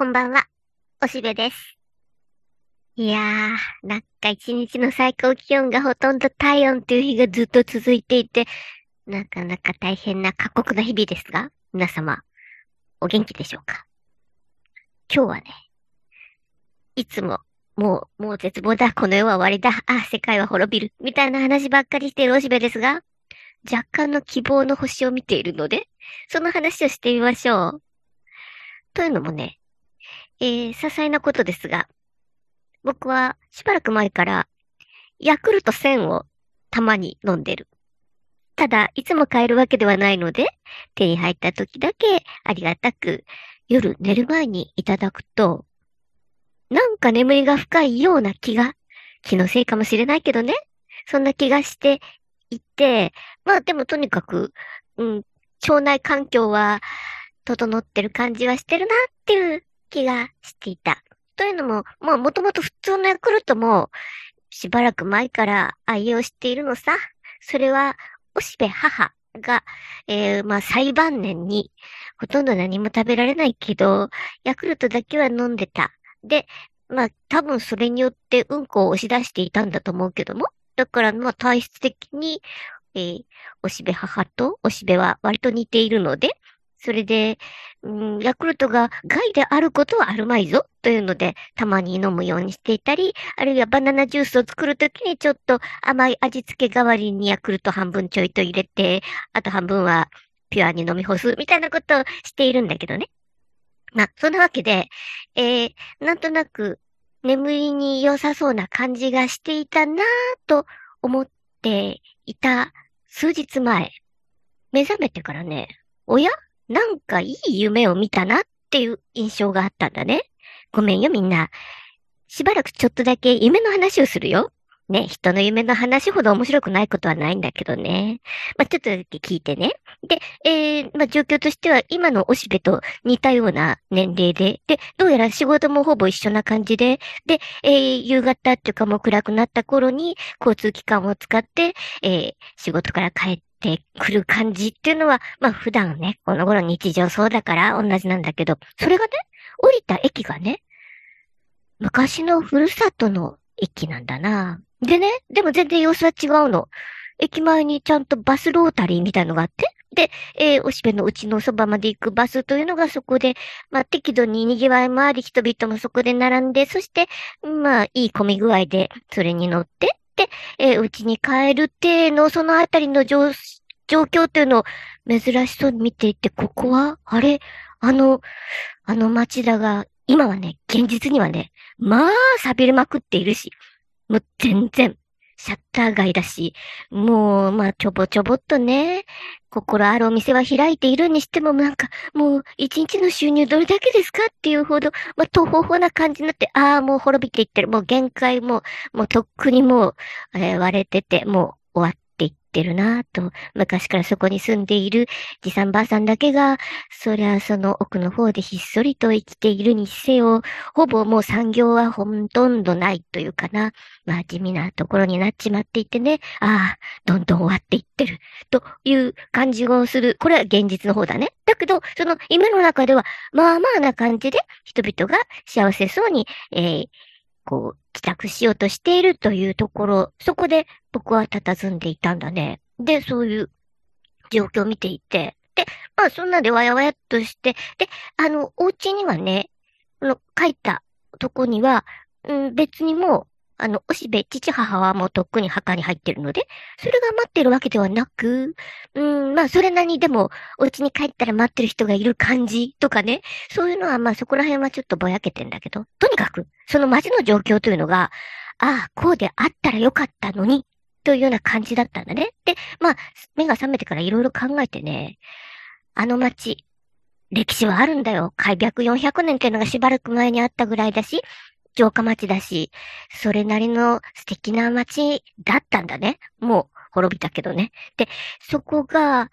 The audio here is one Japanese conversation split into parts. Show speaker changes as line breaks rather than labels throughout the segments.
こんばんは、おしべです。いやー、なんか一日の最高気温がほとんど体温という日がずっと続いていて、なかなか大変な過酷な日々ですが、皆様、お元気でしょうか？今日はね、いつも、もう、もう絶望だ、この世は終わりだ、あ、世界は滅びる、みたいな話ばっかりしているおしべですが、若干の希望の星を見ているので、その話をしてみましょう。というのもね、えー、些細なことですが、僕はしばらく前から、ヤクルト1000をたまに飲んでる。ただ、いつも買えるわけではないので、手に入った時だけありがたく、夜寝る前にいただくと、なんか眠りが深いような気が、気のせいかもしれないけどね、そんな気がしていて、まあでもとにかく、うん、腸内環境は整ってる感じはしてるなっていう気がしていた。というのも、まあもともと普通のヤクルトもしばらく前から愛用しているのさ。それは、おしべ母が、えー、まあ最晩年にほとんど何も食べられないけど、ヤクルトだけは飲んでた。で、まあ多分それによってうんこを押し出していたんだと思うけども。だからまあ体質的に、えー、おしべ母とおしべは割と似ているので、それで、うん、ヤクルトが害であることはあるまいぞというので、たまに飲むようにしていたり、あるいはバナナジュースを作るときにちょっと甘い味付け代わりにヤクルト半分ちょいと入れて、あと半分はピュアに飲み干すみたいなことをしているんだけどね。まあ、そんなわけで、えー、なんとなく眠りに良さそうな感じがしていたなぁと思っていた数日前、目覚めてからね、おや？なんかいい夢を見たなっていう印象があったんだね。ごめんよみんな。しばらくちょっとだけ夢の話をするよ。ね、人の夢の話ほど面白くないことはないんだけどね。まあ、ちょっとだけ聞いてね。で、えー、まあ、状況としては今のおしべと似たような年齢で、で、どうやら仕事もほぼ一緒な感じで、で、えー、夕方っていうかもう暗くなった頃に交通機関を使って、えー、仕事から帰って、ってくる感じっていうのは、まあ普段ね、この頃日常そうだから同じなんだけど、それがね、降りた駅がね、昔のふるさとの駅なんだな。でね、でも全然様子は違うの。駅前にちゃんとバスロータリーみたいのがあって、で、えー、おしべのうちのそばまで行くバスというのがそこで、まあ適度に賑わいもあり、人々もそこで並んで、そして、まあいい混み具合で、それに乗って、えー、うちに帰るっての、そのあたりの状状況っていうのを珍しそうに見ていて、ここはあれあの、あの町だが、今はね、現実にはね、まあ、錆びれまくっているし、もう全然、シャッター街だし、もう、まあ、ちょぼちょぼっとね、心あるお店は開いているにしても、なんか、もう、一日の収入どれだけですかっていうほど、まあ、途方法な感じになって、ああ、もう滅びていってる。もう限界も、もうとっくにもう、えー、割れてて、もう終わっってるなと、昔からそこに住んでいるじさんばあさんだけが、そりゃその奥の方でひっそりと生きているにせよ、ほぼもう産業はほとんどないというかな。まあ地味なところになっちまっていてね、ああ、どんどん終わっていってる、という感じをする。これは現実の方だね。だけど、その夢の中では、まあまあな感じで、人々が幸せそうに、えー、こう、帰宅しようとしているというところ、そこで僕は佇んでいたんだね。で、そういう状況を見ていて、で、まあそんなでわやわやっとして、で、あの、お家にはね、あの、書いたとこには、うん、別にもう、あの、おしべ、父母はもうとっくに墓に入ってるので、それが待ってるわけではなく、うん、まあ、それなりにでも、お家に帰ったら待ってる人がいる感じとかね、そういうのはまあそこら辺はちょっとぼやけてんだけど、とにかく、その街の状況というのが、ああ、こうであったらよかったのに、というような感じだったんだね。で、まあ、目が覚めてからいろいろ考えてね、あの街、歴史はあるんだよ。開闢400年っていうのがしばらく前にあったぐらいだし、城下町だし、それなりの素敵な町だったんだね。もう滅びたけどね。で、そこが、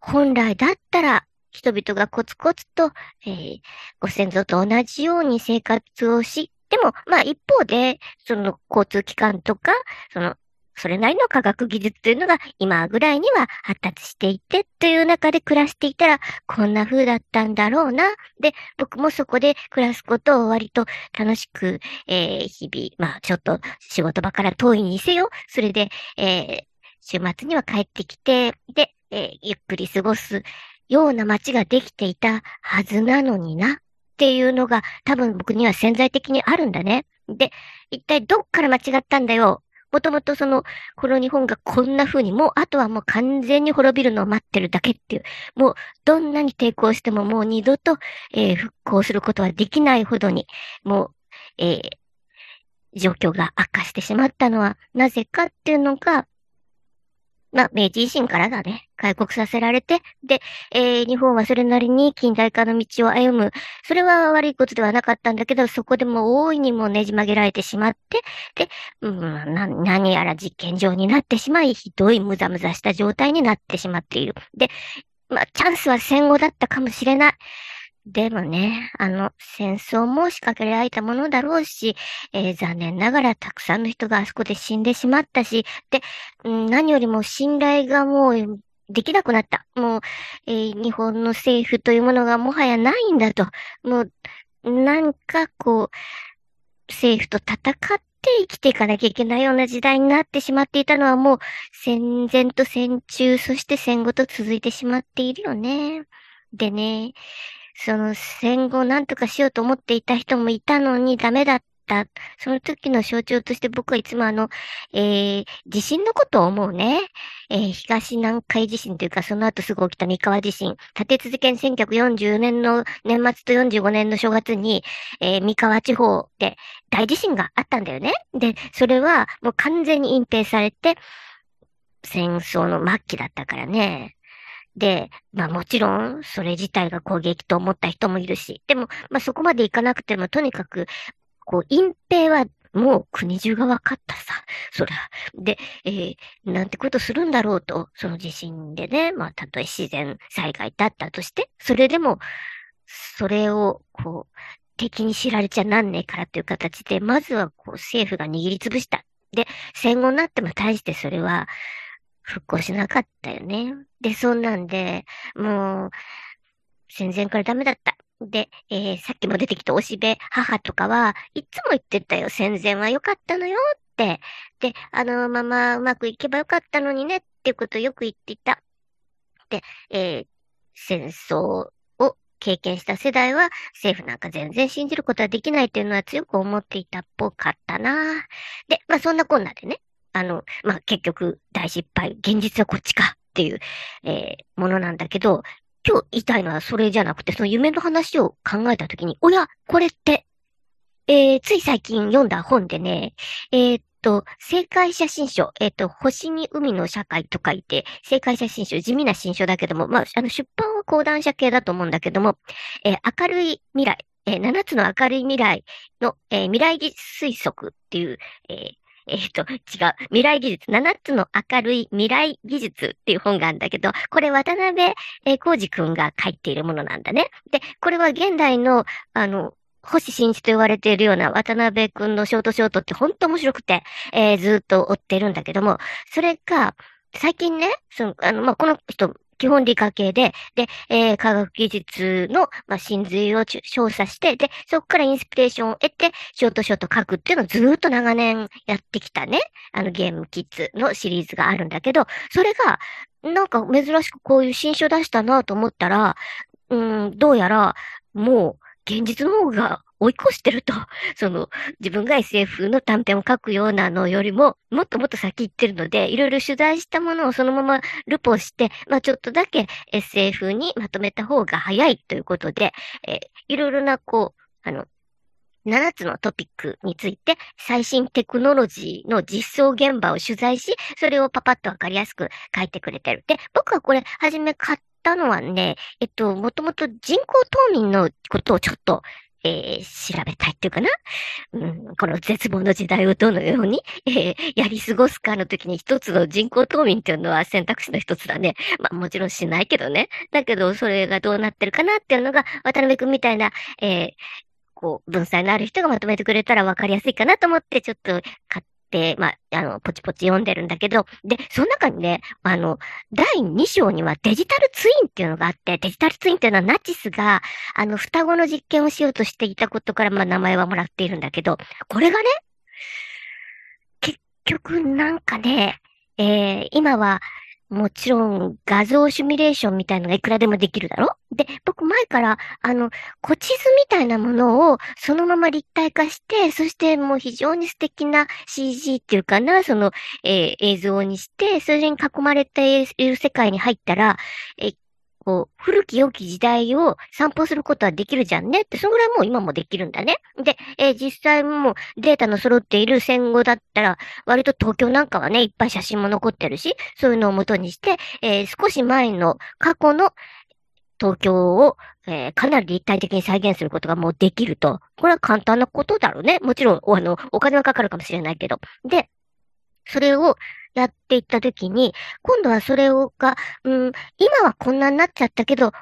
本来だったら、人々がコツコツと、えー、ご先祖と同じように生活をし、でも、まあ一方で、その交通機関とか、その、それなりの科学技術というのが今ぐらいには発達していてという中で暮らしていたらこんな風だったんだろうな。で、僕もそこで暮らすことを割と楽しく、えー、日々、まあちょっと仕事場から遠いにせよ、それで、えー、週末には帰ってきて、で、えー、ゆっくり過ごすような街ができていたはずなのにな。っていうのが多分僕には潜在的にあるんだね。で、一体どっから間違ったんだよ。もともとその、この日本がこんな風に、もうあとはもう完全に滅びるのを待ってるだけっていう、もうどんなに抵抗してももう二度と、えー、復興することはできないほどに、もう、えー、状況が悪化してしまったのはなぜかっていうのが、まあ、明治維新からだね。開国させられて、で、えー、日本はそれなりに近代化の道を歩む。それは悪いことではなかったんだけど、そこでも大いにもねじ曲げられてしまって、で、うん、な、何やら実験場になってしまい、ひどいムザムザした状態になってしまっている。で、まあ、チャンスは戦後だったかもしれない。でもね、あの、戦争も仕掛けられたものだろうし、えー、残念ながらたくさんの人があそこで死んでしまったし、で、何よりも信頼がもうできなくなった。もう、えー、日本の政府というものがもはやないんだと。もう、なんかこう、政府と戦って生きていかなきゃいけないような時代になってしまっていたのはもう戦前と戦中、そして戦後と続いてしまっているよね。でね、その戦後なんとかしようと思っていた人もいたのにダメだった。その時の象徴として僕はいつもあの、えー、地震のことを思うね。えー、東南海地震というか、その後すぐ起きた三河地震。立て続けに1940年の年末と45年の正月に、えー、三河地方で大地震があったんだよね。で、それはもう完全に隠蔽されて、戦争の末期だったからね。で、まあもちろん、それ自体が攻撃と思った人もいるし、でも、まあそこまでいかなくても、とにかく、こう、隠蔽はもう国中が分かったさ。そら。で、えー、なんてことするんだろうと、その地震でね、まあ、たとえ自然災害だったとして、それでも、それを、こう、敵に知られちゃなんねえからという形で、まずは、こう、政府が握りつぶした。で、戦後になっても大してそれは、復興しなかったよね。で、そんなんで、もう、戦前からダメだった。で、えー、さっきも出てきたおしべ母とかは、いつも言ってたよ。戦前は良かったのよって。で、あのままうまくいけばよかったのにねっていうことをよく言っていた。で、えー、戦争を経験した世代は政府なんか全然信じることはできないっていうのは強く思っていたっぽかったな。で、まあそんなこんなでね、あの、まあ、結局大失敗、現実はこっちかっていう、えー、ものなんだけど、今日言いたいのはそれじゃなくて、その夢の話を考えたときに、おや、これって、えー、つい最近読んだ本でね、えー、っと、正解写真書、えー、っと、星に海の社会と書いて、正解写真書、地味な新書だけども、まあ、あの、出版は講談社系だと思うんだけども、え、明るい未来、えー、7つの明るい未来の、え、未来実推測っていう、え、えっ、ー、と、違う。未来技術。7つの明るい未来技術っていう本があるんだけど、これ渡辺、えー、浩二くんが書いているものなんだね。で、これは現代の、あの、星新一と言われているような渡辺くんのショートショートって本当面白くて、えー、ずっと追ってるんだけども、それが、最近ね、その、あの、まあ、この人、基本理科系で、で、えー、科学技術の、まあ、真髄を調査して、で、そこからインスピレーションを得て、ショートショート書くっていうのをずっと長年やってきたね、あのゲームキッズのシリーズがあるんだけど、それが、なんか珍しくこういう新書出したなと思ったら、うん、どうやら、もう、現実の方が追い越してると、その、自分が SF の短編を書くようなのよりも、もっともっと先行ってるので、いろいろ取材したものをそのままルポして、まあちょっとだけ SF にまとめた方が早いということで、えー、いろいろな、こう、あの、7つのトピックについて最新テクノロジーの実装現場を取材し、それをパパッとわかりやすく書いてくれてる。で、僕はこれ、はじめ買ったのはね、えっと、もともと人工冬眠のことをちょっとえー、調べたいっていうかな。うん、この絶望の時代をどのように、えー、やり過ごすかの時に一つの人工冬眠っていうのは選択肢の一つだね。まあもちろんしないけどね。だけど、それがどうなってるかなっていうのが、渡辺くんみたいな、えー、こう、文才のある人がまとめてくれたら分かりやすいかなと思って、ちょっと買っで、まあ、あの、ポチポチ読んでるんだけど、で、その中にね、あの、第2章にはデジタルツインっていうのがあって、デジタルツインっていうのはナチスが、あの、双子の実験をしようとしていたことから、まあ、名前はもらっているんだけど、これがね、結局なんかね、えー、今は、もちろん画像シミュレーションみたいのがいくらでもできるだろ？で、僕前から、あの、古地図みたいなものをそのまま立体化して、そしてもう非常に素敵な CG っていうかな、その、えー、映像にして、それに囲まれている世界に入ったら、えー、こう、古き良き時代を散歩することはできるじゃんねって、そのぐらいもう今もできるんだね。で、えー、実際もうデータの揃っている戦後だったら、割と東京なんかはね、いっぱい写真も残ってるし、そういうのを元にして、えー、少し前の過去の東京を、えー、かなり立体的に再現することがもうできると。これは簡単なことだろうね。もちろん、あの、お金はかかるかもしれないけど。で、それを、やっていったときに、今度はそれをが、うん、今はこんなになっちゃったけど、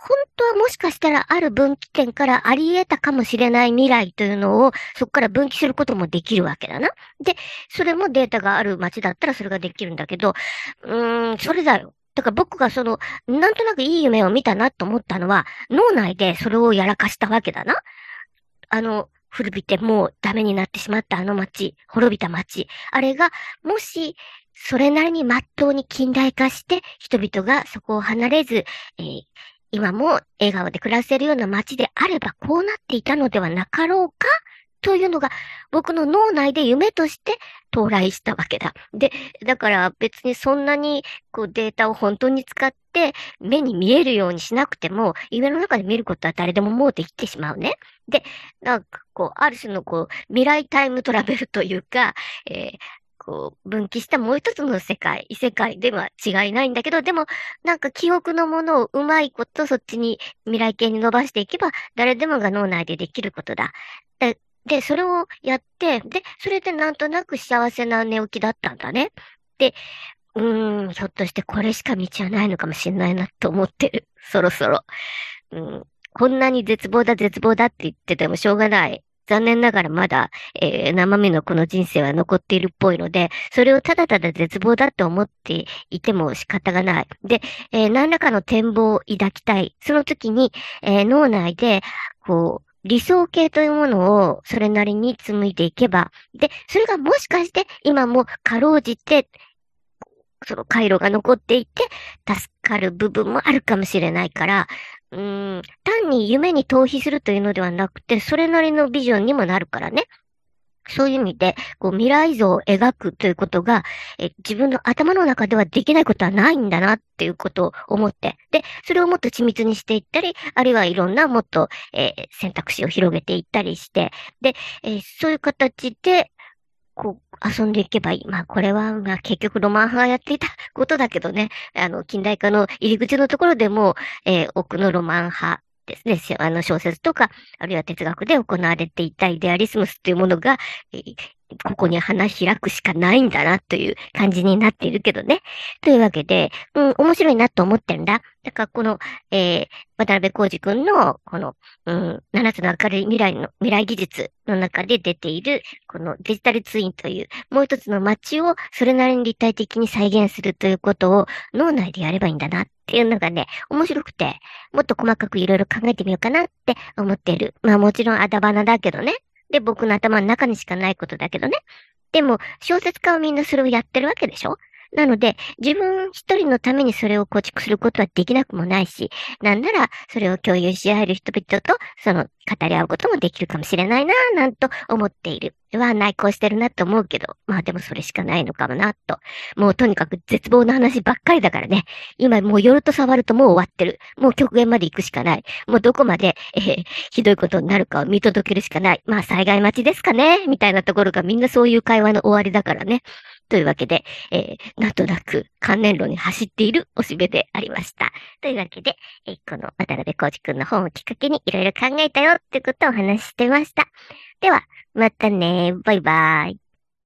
本当はもしかしたらある分岐点からあり得たかもしれない未来というのをそこから分岐することもできるわけだな。で、それもデータがある街だったらそれができるんだけど、うーん、それだよ。だから僕がその、なんとなくいい夢を見たなと思ったのは、脳内でそれをやらかしたわけだな。あの、古びてもうダメになってしまったあの街、滅びた街。あれが、もし、それなりに真っ当に近代化して、人々がそこを離れず、えー、今も笑顔で暮らせるような街であれば、こうなっていたのではなかろうかというのが僕の脳内で夢として到来したわけだ。で、だから別にそんなにこうデータを本当に使って目に見えるようにしなくても、夢の中で見ることは誰でももうできてしまうね。で、なんかこう、ある種のこう、未来タイムトラベルというか、えー、こう、分岐したもう一つの世界、異世界では違いないんだけど、でも、なんか記憶のものをうまいことそっちに未来系に伸ばしていけば、誰でもが脳内でできることだ。で、それをやって、で、それでなんとなく幸せな寝起きだったんだね。で、うん、ひょっとしてこれしか道はないのかもしれないなと思ってる。そろそろ。うん、こんなに絶望だ絶望だって言っててもしょうがない。残念ながらまだ、えー、生身のこの人生は残っているっぽいので、それをただただ絶望だと思っていても仕方がない。で、えー、何らかの展望を抱きたい。その時に、えー、脳内で、こう、理想形というものをそれなりに紡いでいけば、で、それがもしかして今もかろうじて、その回路が残っていて、助かる部分もあるかもしれないから、うん、単に夢に逃避するというのではなくて、それなりのビジョンにもなるからね。そういう意味で、こう未来像を描くということが、え自分の頭の中ではできないことはないんだなっていうことを思って、で、それをもっと緻密にしていったり、あるいはいろんなもっと、えー、選択肢を広げていったりして、で、えー、そういう形で、こう、遊んでいけばいい。まあ、これは、まあ、結局ロマン派がやっていたことだけどね、あの、近代化の入り口のところでも、えー、奥のロマン派ですね、あの小説とか、あるいは哲学で行われていたイデアリスムスというものが、えー、ここに花開くしかないんだなという感じになっているけどね。というわけで、うん、面白いなと思ってるんだ。だからこの、えー、渡辺浩二君の、この、うん、七つの明るい未来の、未来技術の中で出ている、このデジタルツインという、もう一つの街をそれなりに立体的に再現するということを脳内でやればいいんだなっていうのがね、面白くて、もっと細かくいろいろ考えてみようかなって思っている。まあもちろんあだ花だけどね。で、僕の頭の中にしかないことだけどね。でも、小説家はみんなそれをやってるわけでしょ？なので、自分一人のためにそれを構築することはできなくもないし、なんなら、それを共有し合える人々と、その、語り合うこともできるかもしれないな、なんと思っている。は内向してるなと思うけど、まあでもそれしかないのかもな、と。もうとにかく絶望の話ばっかりだからね。今もう夜と触るともう終わってる。もう極限まで行くしかない。もうどこまで、えー、ひどいことになるかを見届けるしかない。まあ災害待ちですかねみたいなところがみんなそういう会話の終わりだからね。というわけで、えー、なんとなく関連路に走っているおしべでありました。というわけで、えー、この渡辺浩二くんの本をきっかけにいろいろ考えたよってことをお話ししてました。では、またね。バイバイ。